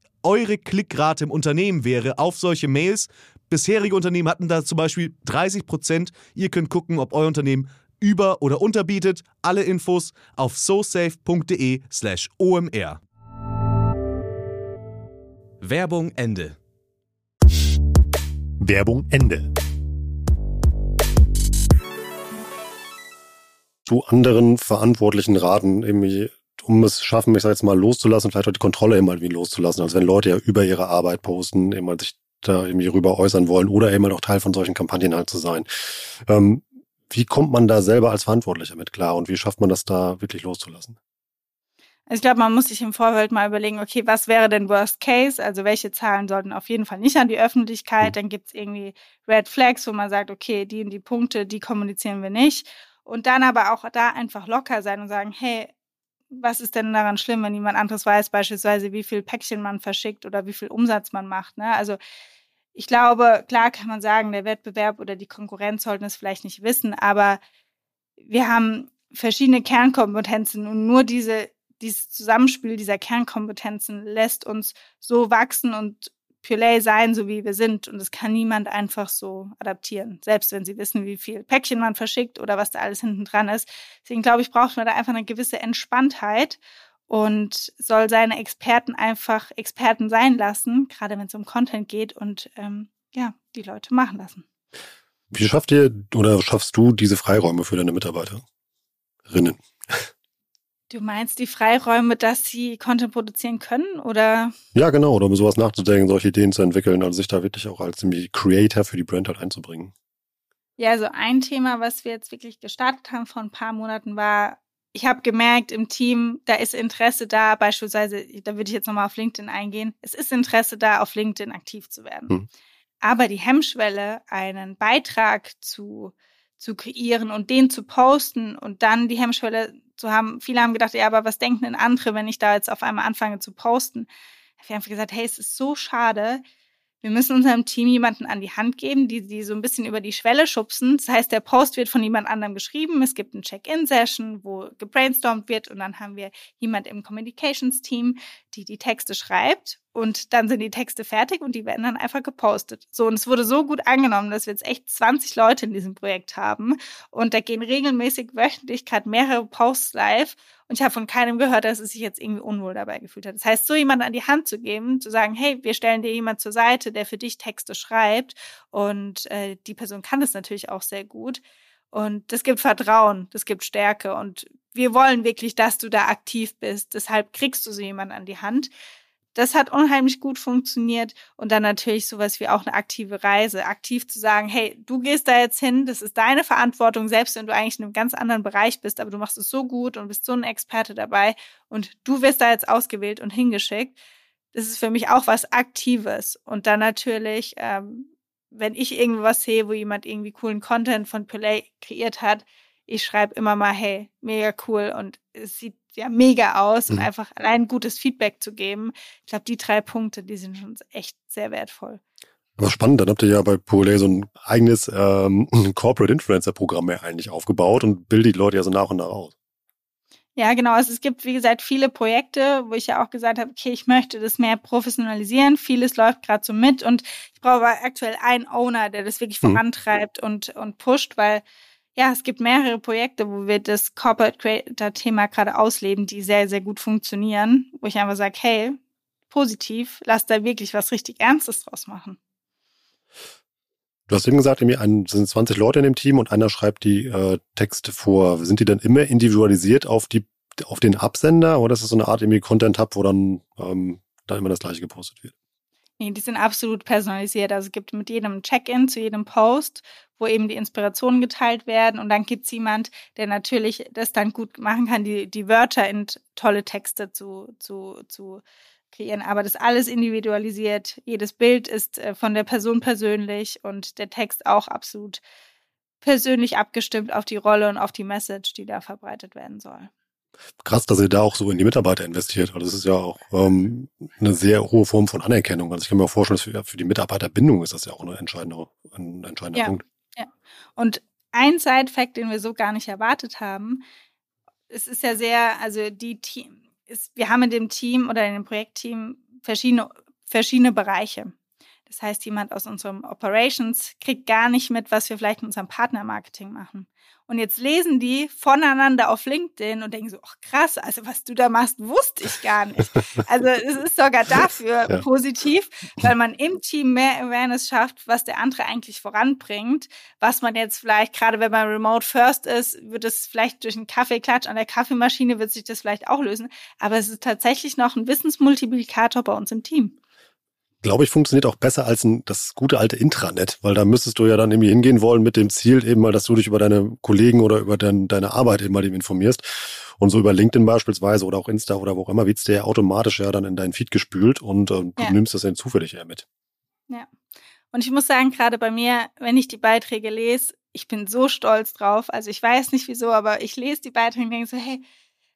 eure Klickrate im Unternehmen wäre auf solche Mails. Bisherige Unternehmen hatten da zum Beispiel 30 Prozent. Ihr könnt gucken, ob euer Unternehmen über- oder unterbietet. Alle Infos auf sosafe.de/slash omr. Werbung Ende. Werbung Ende. Zu anderen Verantwortlichen raten, irgendwie um es schaffen, ich sage jetzt mal, loszulassen, vielleicht auch die Kontrolle immer irgendwie loszulassen. Also wenn Leute ja über ihre Arbeit posten, immer sich da irgendwie rüber äußern wollen oder eben auch Teil von solchen Kampagnen halt zu sein. Ähm, wie kommt man da selber als Verantwortlicher mit klar und wie schafft man das da wirklich loszulassen? Also ich glaube, man muss sich im Vorfeld mal überlegen, okay, was wäre denn Worst Case? Also welche Zahlen sollten auf jeden Fall nicht an die Öffentlichkeit? Mhm. Dann gibt's irgendwie Red Flags, wo man sagt, okay, die und die Punkte, die kommunizieren wir nicht. Und dann aber auch da einfach locker sein und sagen, hey, was ist denn daran schlimm, wenn jemand anderes weiß, beispielsweise, wie viel Päckchen man verschickt oder wie viel Umsatz man macht? Ne? Also ich glaube, klar kann man sagen, der Wettbewerb oder die Konkurrenz sollten es vielleicht nicht wissen, aber wir haben verschiedene Kernkompetenzen und nur diese dieses Zusammenspiel dieser Kernkompetenzen lässt uns so wachsen und Purelay sein, so wie wir sind. Und das kann niemand einfach so adaptieren, selbst wenn sie wissen, wie viel Päckchen man verschickt oder was da alles hinten dran ist. Deswegen glaube ich, braucht man da einfach eine gewisse Entspanntheit und soll seine Experten einfach Experten sein lassen, gerade wenn es um Content geht und ähm, ja, die Leute machen lassen. Wie schafft ihr oder schaffst du diese Freiräume für deine Mitarbeiterinnen? Du meinst die Freiräume, dass sie Content produzieren können, oder? Ja, genau, oder um sowas nachzudenken, solche Ideen zu entwickeln, also sich da wirklich auch als Creator für die Brand halt einzubringen. Ja, also ein Thema, was wir jetzt wirklich gestartet haben vor ein paar Monaten, war, ich habe gemerkt im Team, da ist Interesse da, beispielsweise, da würde ich jetzt nochmal auf LinkedIn eingehen, es ist Interesse da, auf LinkedIn aktiv zu werden. Hm. Aber die Hemmschwelle, einen Beitrag zu, zu kreieren und den zu posten und dann die Hemmschwelle zu haben. Viele haben gedacht, ja, aber was denken denn andere, wenn ich da jetzt auf einmal anfange zu posten? Wir haben gesagt, hey, es ist so schade. Wir müssen unserem Team jemanden an die Hand geben, die die so ein bisschen über die Schwelle schubsen. Das heißt, der Post wird von jemand anderem geschrieben. Es gibt eine Check-in-Session, wo gebrainstormt wird und dann haben wir jemand im Communications-Team, die die Texte schreibt und dann sind die Texte fertig und die werden dann einfach gepostet. So, und es wurde so gut angenommen, dass wir jetzt echt 20 Leute in diesem Projekt haben. Und da gehen regelmäßig wöchentlich gerade mehrere Posts live. Und ich habe von keinem gehört, dass es sich jetzt irgendwie unwohl dabei gefühlt hat. Das heißt, so jemanden an die Hand zu geben, zu sagen, hey, wir stellen dir jemand zur Seite, der für dich Texte schreibt. Und äh, die Person kann das natürlich auch sehr gut. Und das gibt Vertrauen, das gibt Stärke. Und wir wollen wirklich, dass du da aktiv bist. Deshalb kriegst du so jemanden an die Hand. Das hat unheimlich gut funktioniert. Und dann natürlich sowas wie auch eine aktive Reise. Aktiv zu sagen, hey, du gehst da jetzt hin, das ist deine Verantwortung, selbst wenn du eigentlich in einem ganz anderen Bereich bist, aber du machst es so gut und bist so ein Experte dabei und du wirst da jetzt ausgewählt und hingeschickt. Das ist für mich auch was Aktives. Und dann natürlich, ähm, wenn ich irgendwas sehe, wo jemand irgendwie coolen Content von Play kreiert hat, ich schreibe immer mal, hey, mega cool und es sieht ja mega aus mhm. und einfach allein gutes Feedback zu geben. Ich glaube, die drei Punkte, die sind schon echt sehr wertvoll. Aber spannend, dann habt ihr ja bei Polay so ein eigenes ähm, Corporate Influencer Programm ja eigentlich aufgebaut und bildet die Leute ja so nach und nach aus. Ja, genau. Also es gibt, wie gesagt, viele Projekte, wo ich ja auch gesagt habe, okay, ich möchte das mehr professionalisieren. Vieles läuft gerade so mit und ich brauche aber aktuell einen Owner, der das wirklich mhm. vorantreibt und, und pusht, weil ja, es gibt mehrere Projekte, wo wir das Corporate Creator Thema gerade ausleben, die sehr, sehr gut funktionieren, wo ich einfach sage, hey, positiv, lass da wirklich was richtig Ernstes draus machen. Du hast eben gesagt, es sind 20 Leute in dem Team und einer schreibt die äh, Texte vor. Sind die dann immer individualisiert auf die auf den Absender oder ist das so eine Art irgendwie Content Hub, wo dann ähm, da immer das gleiche gepostet wird? Nee, die sind absolut personalisiert. Also es gibt mit jedem Check-in zu jedem Post, wo eben die Inspirationen geteilt werden. Und dann gibt es jemand, der natürlich das dann gut machen kann, die, die Wörter in tolle Texte zu, zu, zu kreieren. Aber das alles individualisiert. Jedes Bild ist äh, von der Person persönlich und der Text auch absolut persönlich abgestimmt auf die Rolle und auf die Message, die da verbreitet werden soll krass, dass ihr da auch so in die Mitarbeiter investiert. Also das ist ja auch ähm, eine sehr hohe Form von Anerkennung. Also ich kann mir auch vorstellen, dass für, für die Mitarbeiterbindung ist das ja auch eine entscheidende, ein entscheidender ja, Punkt. Ja. Und ein Side-Fact, den wir so gar nicht erwartet haben, es ist ja sehr, also die Team, ist, wir haben in dem Team oder in dem Projektteam verschiedene, verschiedene Bereiche. Das heißt, jemand aus unserem Operations kriegt gar nicht mit, was wir vielleicht mit unserem Partnermarketing machen. Und jetzt lesen die voneinander auf LinkedIn und denken so, ach krass, also was du da machst, wusste ich gar nicht. Also es ist sogar dafür ja. positiv, weil man im Team mehr Awareness schafft, was der andere eigentlich voranbringt, was man jetzt vielleicht, gerade wenn man remote first ist, wird es vielleicht durch einen Kaffeeklatsch an der Kaffeemaschine, wird sich das vielleicht auch lösen. Aber es ist tatsächlich noch ein Wissensmultiplikator bei uns im Team. Glaube ich, funktioniert auch besser als ein, das gute alte Intranet, weil da müsstest du ja dann irgendwie hingehen wollen mit dem Ziel eben mal, dass du dich über deine Kollegen oder über dein, deine Arbeit eben mal eben informierst. Und so über LinkedIn beispielsweise oder auch Insta oder wo auch immer, wird's dir ja automatisch ja dann in deinen Feed gespült und äh, du Ja. nimmst das dann zufällig eher mit. Ja. Und ich muss sagen, gerade bei mir, wenn ich die Beiträge lese, ich bin so stolz drauf. Also ich weiß nicht wieso, aber ich lese die Beiträge und denke so, hey,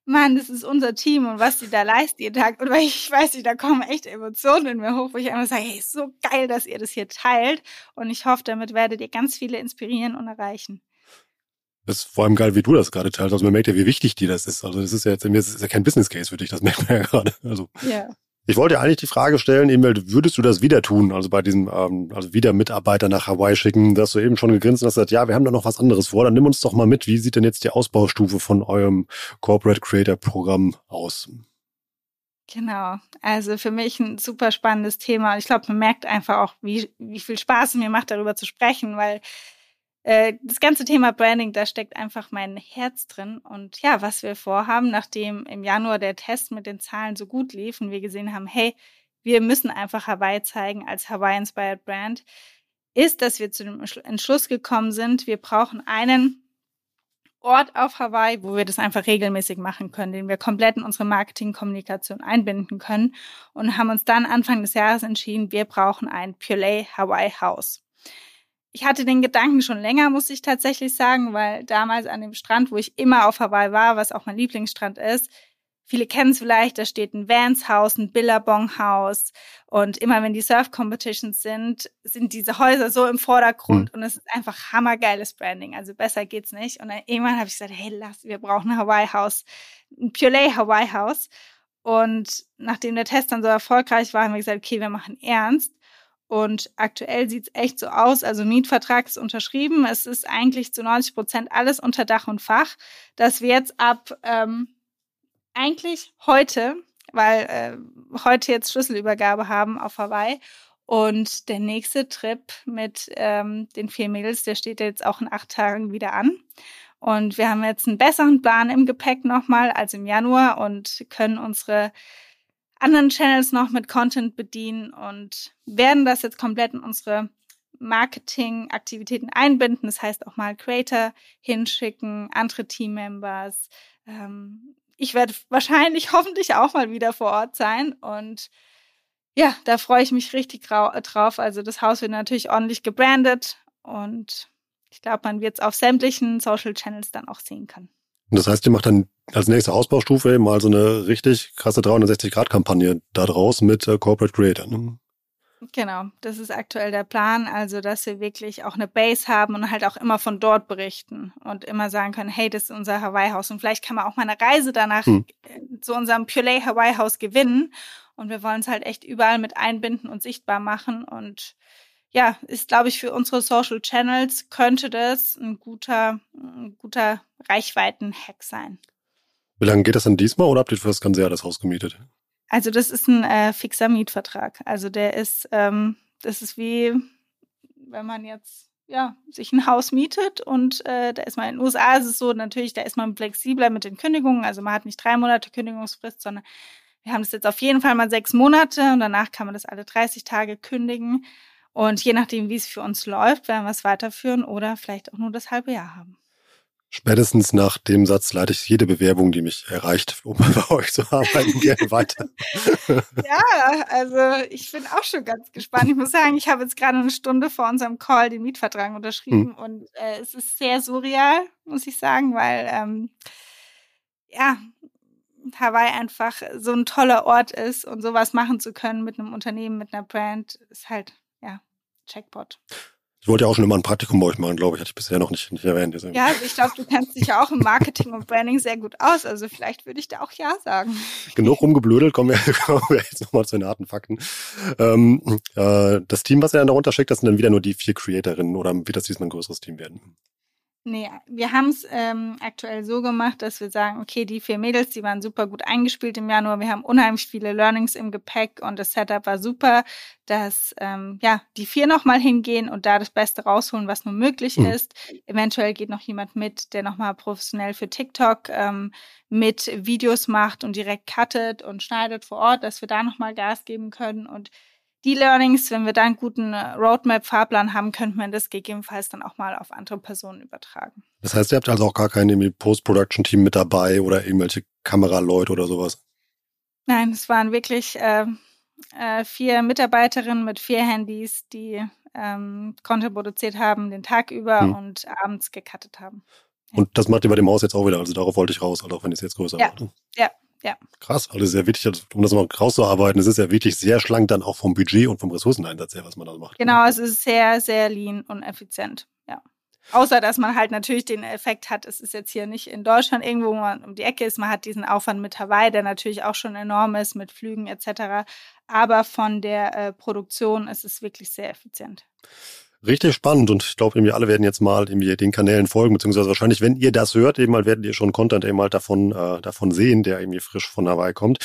Mann, das ist unser Team und was die da leisten jeden Tag. Oder ich weiß nicht, da kommen echt Emotionen in mir hoch, wo ich einfach sage, hey, ist so geil, dass ihr das hier teilt. Und ich hoffe, damit werdet ihr ganz viele inspirieren und erreichen. Das ist vor allem geil, wie du das gerade teilst. Also man merkt ja, wie wichtig dir das ist. Also das ist ja jetzt, das ist ja kein Business Case für dich, das merkt man ja gerade. Also Ja. Ich wollte eigentlich die Frage stellen, eben, würdest du das wieder tun? Also bei diesem, ähm, also wieder Mitarbeiter nach Hawaii schicken, dass du eben schon gegrinst und hast gesagt, ja, wir haben da noch was anderes vor. Dann nimm uns doch mal mit. Wie sieht denn jetzt die Ausbaustufe von eurem Corporate Creator Programm aus? Genau. Also für mich ein super spannendes Thema. Ich glaube, man merkt einfach auch, wie, wie viel Spaß es mir macht, darüber zu sprechen, weil das ganze Thema Branding, da steckt einfach mein Herz drin. Und ja, was wir vorhaben, nachdem im Januar der Test mit den Zahlen so gut lief und wir gesehen haben, hey, wir müssen einfach Hawaii zeigen als Hawaii-inspired Brand, ist, dass wir zu dem Entschluss gekommen sind, wir brauchen einen Ort auf Hawaii, wo wir das einfach regelmäßig machen können, den wir komplett in unsere Marketingkommunikation einbinden können und haben uns dann Anfang des Jahres entschieden, wir brauchen ein Purelay Hawaii House. Ich hatte den Gedanken schon länger, muss ich tatsächlich sagen, weil damals an dem Strand, wo ich immer auf Hawaii war, was auch mein Lieblingsstrand ist, Viele kennen es vielleicht, da steht ein Vans Haus, ein Billabong Haus und immer wenn die Surf Competitions sind, sind diese Häuser so im Vordergrund und es ist einfach hammergeiles Branding, also besser geht's nicht. Und dann irgendwann habe ich gesagt, hey, lass, wir brauchen ein Hawaii Haus, ein Purelay Hawaii Haus und nachdem der Test dann so erfolgreich war, haben wir gesagt, okay, wir machen ernst und aktuell sieht's echt so aus. Also Mietvertrag ist unterschrieben. Es ist eigentlich zu 90 Prozent alles unter Dach und Fach, dass wir jetzt ab ähm, eigentlich heute, weil äh, heute jetzt Schlüsselübergabe haben auf Hawaii. Und der nächste Trip mit ähm, den vier Mädels, der steht jetzt auch in acht Tagen wieder an. Und wir haben jetzt einen besseren Plan im Gepäck nochmal als im Januar und können unsere anderen Channels noch mit Content bedienen und werden das jetzt komplett in unsere Marketingaktivitäten einbinden. Das heißt auch mal Creator hinschicken, andere Teammembers. Ähm, ich werde wahrscheinlich hoffentlich auch mal wieder vor Ort sein und ja, da freue ich mich richtig drauf. Also das Haus wird natürlich ordentlich gebrandet und ich glaube, man wird es auf sämtlichen Social Channels dann auch sehen können. Und das heißt, ihr macht dann als nächste Ausbaustufe eben mal so eine richtig krasse 360-Grad-Kampagne da draus mit äh, Corporate Creator. Ne? Genau, das ist aktuell der Plan. Also, dass wir wirklich auch eine Base haben und halt auch immer von dort berichten und immer sagen können, hey, das ist unser Hawaii-Haus. Und vielleicht kann man auch mal eine Reise danach hm. zu unserem Purelay Hawaii-Haus gewinnen. Und wir wollen es halt echt überall mit einbinden und sichtbar machen. Und ja, ist, glaube ich, für unsere Social Channels könnte das ein guter, ein guter Reichweiten-Hack sein. Wie lange geht das denn diesmal oder habt ihr für das ganze Jahr das Haus gemietet? Also das ist ein äh, fixer Mietvertrag. Also der ist, ähm, das ist wie, wenn man jetzt ja sich ein Haus mietet und äh, da ist man in den USA ist es so natürlich, da ist man flexibler mit den Kündigungen. Also man hat nicht drei Monate Kündigungsfrist, sondern wir haben das jetzt auf jeden Fall mal sechs Monate und danach kann man das alle 30 Tage kündigen. Und je nachdem, wie es für uns läuft, werden wir es weiterführen oder vielleicht auch nur das halbe Jahr haben. Spätestens nach dem Satz leite ich jede Bewerbung, die mich erreicht, um bei euch zu arbeiten, gerne weiter. ja, also ich bin auch schon ganz gespannt. Ich muss sagen, ich habe jetzt gerade eine Stunde vor unserem Call den Mietvertrag unterschrieben hm. und äh, es ist sehr surreal, muss ich sagen, weil ähm, ja, Hawaii einfach so ein toller Ort ist und sowas machen zu können mit einem Unternehmen, mit einer Brand, ist halt, ja, Checkpot. Ich wollte ja auch schon immer ein Praktikum bei euch machen, glaube ich, hatte ich bisher noch nicht, nicht erwähnt. Deswegen. Ja, also ich glaube, du kennst dich ja auch im Marketing und Branding sehr gut aus. Also vielleicht würde ich da auch Ja sagen. Genug rumgeblödelt, kommen wir, kommen wir jetzt nochmal zu den harten Fakten. Ähm, äh, das Team, was ihr dann darunter steckt, das sind dann wieder nur die vier Creatorinnen oder wird das diesmal ein größeres Team werden? Nee, wir haben es ähm, aktuell so gemacht, dass wir sagen, okay, die vier Mädels, die waren super gut eingespielt im Januar. Wir haben unheimlich viele Learnings im Gepäck und das Setup war super, dass ähm, ja die vier nochmal hingehen und da das Beste rausholen, was nur möglich mhm. ist. Eventuell geht noch jemand mit, der nochmal professionell für TikTok ähm, mit Videos macht und direkt cuttet und schneidet vor Ort, dass wir da nochmal Gas geben können und die Learnings, wenn wir da einen guten äh, Roadmap-Fahrplan haben, könnte man das gegebenenfalls dann auch mal auf andere Personen übertragen. Das heißt, ihr habt also auch gar kein Post-Production-Team mit dabei oder irgendwelche Kameraleute oder sowas? Nein, es waren wirklich äh, äh, vier Mitarbeiterinnen mit vier Handys, die ähm, Content produziert haben den Tag über hm. und abends gecuttet haben. Und das macht ihr bei dem Haus jetzt auch wieder, also darauf wollte ich raus, also auch wenn es jetzt größer ja. wird. Ja, ja. Krass, also sehr wichtig, um das mal rauszuarbeiten, es ist ja wirklich sehr schlank dann auch vom Budget und vom Ressourceneinsatz her, was man da macht. Genau, es ist sehr, sehr lean und effizient, ja. Außer, dass man halt natürlich den Effekt hat, es ist jetzt hier nicht in Deutschland irgendwo, wo man um die Ecke ist, man hat diesen Aufwand mit Hawaii, der natürlich auch schon enorm ist, mit Flügen etc. Aber von der äh, Produktion ist es wirklich sehr effizient. Richtig spannend und ich glaube, irgendwie alle werden jetzt mal irgendwie den Kanälen folgen, beziehungsweise wahrscheinlich, wenn ihr das hört, eben mal werdet ihr schon Content eben mal davon, äh, davon sehen, der irgendwie frisch von Hawaii kommt.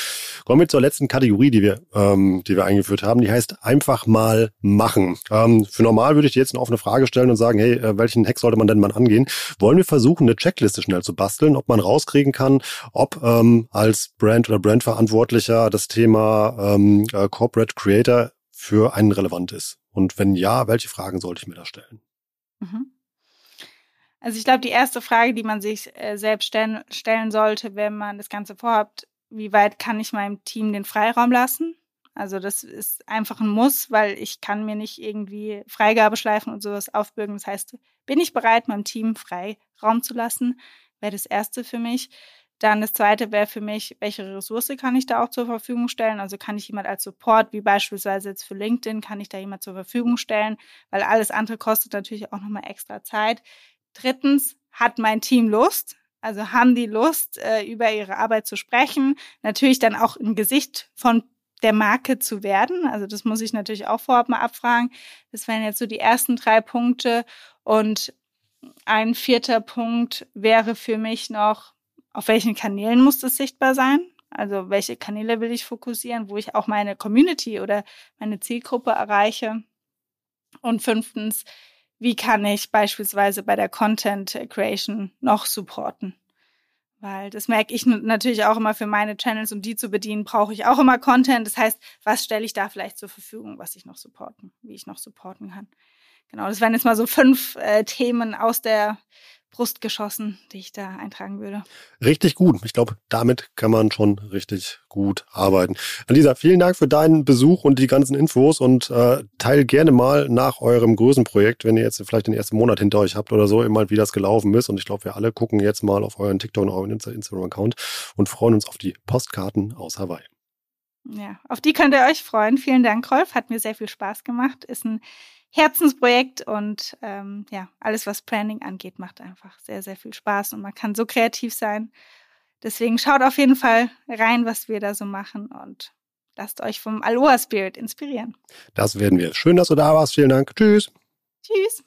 Kommen wir zur letzten Kategorie, die wir, ähm, die wir eingeführt haben. Die heißt einfach mal machen. Ähm, für normal würde ich dir jetzt eine offene Frage stellen und sagen, hey, äh, welchen Hack sollte man denn mal angehen? Wollen wir versuchen, eine Checkliste schnell zu basteln, ob man rauskriegen kann, ob ähm, als Brand oder Brandverantwortlicher das Thema ähm, äh, Corporate Creator für einen relevant ist? Und wenn ja, welche Fragen sollte ich mir da stellen? Mhm. Also ich glaube, die erste Frage, die man sich äh, selbst stellen, stellen sollte, wenn man das Ganze vorhabt, wie weit kann ich meinem Team den Freiraum lassen? Also das ist einfach ein Muss, weil ich kann mir nicht irgendwie Freigabeschleifen und sowas aufbürgen. Das heißt, bin ich bereit, meinem Team Freiraum zu lassen? Wäre das Erste für mich. Dann das zweite wäre für mich, welche Ressource kann ich da auch zur Verfügung stellen? Also kann ich jemand als Support, wie beispielsweise jetzt für LinkedIn, kann ich da jemand zur Verfügung stellen? Weil alles andere kostet natürlich auch nochmal extra Zeit. Drittens, hat mein Team Lust? Also haben die Lust, äh, über ihre Arbeit zu sprechen? Natürlich dann auch ein Gesicht von der Marke zu werden. Also das muss ich natürlich auch vorab mal abfragen. Das wären jetzt so die ersten drei Punkte. Und ein vierter Punkt wäre für mich noch, auf welchen Kanälen muss das sichtbar sein? Also welche Kanäle will ich fokussieren, wo ich auch meine Community oder meine Zielgruppe erreiche? Und fünftens, wie kann ich beispielsweise bei der Content Creation noch supporten? Weil das merke ich natürlich auch immer für meine Channels, um die zu bedienen, brauche ich auch immer Content. Das heißt, was stelle ich da vielleicht zur Verfügung, was ich noch supporten, wie ich noch supporten kann. Genau, das wären jetzt mal so fünf äh, Themen aus der Brust geschossen, die ich da eintragen würde. Richtig gut. Ich glaube, damit kann man schon richtig gut arbeiten. Lisa, vielen Dank für deinen Besuch und die ganzen Infos und äh, teil gerne mal nach eurem Größenprojekt, wenn ihr jetzt vielleicht den ersten Monat hinter euch habt oder so, immer wie das gelaufen ist. Und ich glaube, wir alle gucken jetzt mal auf euren TikTok und euren Instagram-Account und freuen uns auf die Postkarten aus Hawaii. Ja, auf die könnt ihr euch freuen. Vielen Dank, Rolf. Hat mir sehr viel Spaß gemacht. Ist ein Herzensprojekt und ähm, ja, alles, was Branding angeht, macht einfach sehr, sehr viel Spaß und man kann so kreativ sein. Deswegen schaut auf jeden Fall rein, was wir da so machen und lasst euch vom Aloha Spirit inspirieren. Das werden wir. Schön, dass du da warst. Vielen Dank. Tschüss. Tschüss.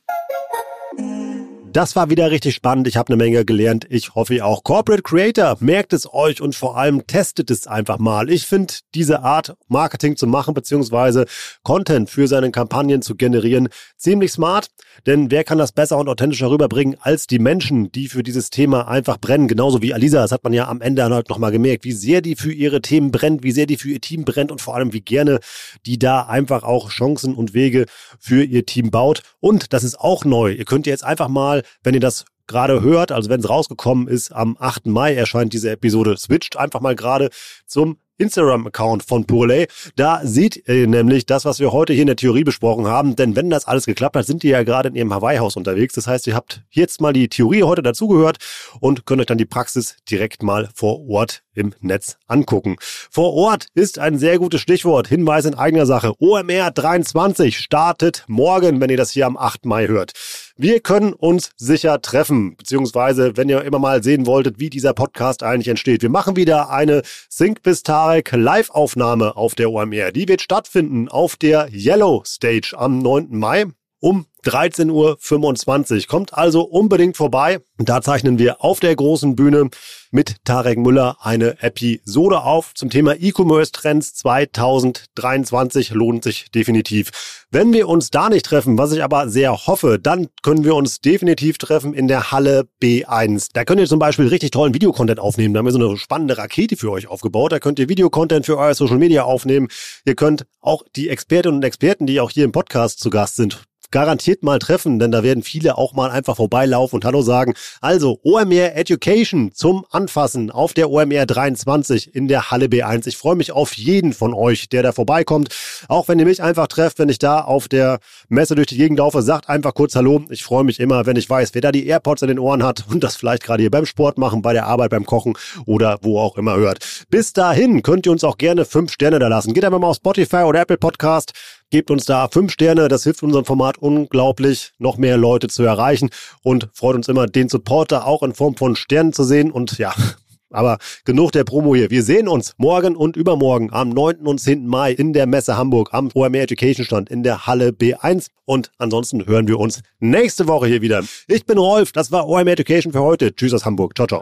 Das war wieder richtig spannend. Ich habe eine Menge gelernt. Ich hoffe ihr auch. Corporate Creator, merkt es euch und vor allem testet es einfach mal. Ich finde diese Art Marketing zu machen beziehungsweise Content für seine Kampagnen zu generieren ziemlich smart. Denn wer kann das besser und authentischer rüberbringen als die Menschen, die für dieses Thema einfach brennen? Genauso wie Alisa. Das hat man ja am Ende halt nochmal gemerkt, wie sehr die für ihre Themen brennt, wie sehr die für ihr Team brennt und vor allem wie gerne die da einfach auch Chancen und Wege für ihr Team baut. Und das ist auch neu. Ihr könnt jetzt einfach mal wenn ihr das gerade hört, also wenn es rausgekommen ist, am 8. Mai erscheint diese Episode, switcht einfach mal gerade zum Instagram-Account von Purley. Da seht ihr nämlich das, was wir heute hier in der Theorie besprochen haben. Denn wenn das alles geklappt hat, sind die ja gerade in ihrem Hawaii-Haus unterwegs. Das heißt, ihr habt jetzt mal die Theorie heute dazugehört und könnt euch dann die Praxis direkt mal vor Ort im Netz angucken. Vor Ort ist ein sehr gutes Stichwort. Hinweis in eigener Sache. OMR 23 startet morgen, wenn ihr das hier am 8. Mai hört. Wir können uns sicher treffen, beziehungsweise wenn ihr immer mal sehen wolltet, wie dieser Podcast eigentlich entsteht. Wir machen wieder eine Sync bis Tarek Live-Aufnahme auf der OMR. Die wird stattfinden auf der Yellow Stage am 9. Mai um 13.25 Uhr. Kommt also unbedingt vorbei. Da zeichnen wir auf der großen Bühne mit Tarek Müller eine Episode auf zum Thema E-Commerce Trends 2023. Lohnt sich definitiv. Wenn wir uns da nicht treffen, was ich aber sehr hoffe, dann können wir uns definitiv treffen in der Halle B1. Da könnt ihr zum Beispiel richtig tollen Videocontent aufnehmen. Da haben wir so eine spannende Rakete für euch aufgebaut. Da könnt ihr Videocontent für euer Social Media aufnehmen. Ihr könnt auch die Expertinnen und Experten, die auch hier im Podcast zu Gast sind, garantiert mal treffen, denn da werden viele auch mal einfach vorbeilaufen und Hallo sagen. Also OMR Education zum Anfassen auf der OMR 23 in der Halle B1. Ich freue mich auf jeden von euch, der da vorbeikommt. Auch wenn ihr mich einfach trefft, wenn ich da auf der Messe durch die Gegend laufe, sagt einfach kurz Hallo. Ich freue mich immer, wenn ich weiß, wer da die AirPods in den Ohren hat und das vielleicht gerade hier beim Sport machen, bei der Arbeit, beim Kochen oder wo auch immer hört. Bis dahin könnt ihr uns auch gerne fünf Sterne da lassen. Geht einfach mal auf Spotify oder Apple Podcast. Gebt uns da fünf Sterne, das hilft unserem Format unglaublich, noch mehr Leute zu erreichen und freut uns immer, den Supporter auch in Form von Sternen zu sehen. Und ja, aber genug der Promo hier. Wir sehen uns morgen und übermorgen am 9. und 10. Mai in der Messe Hamburg am OMR Education Stand in der Halle B1. Und ansonsten hören wir uns nächste Woche hier wieder. Ich bin Rolf, das war OMR Education für heute. Tschüss aus Hamburg. Ciao, ciao.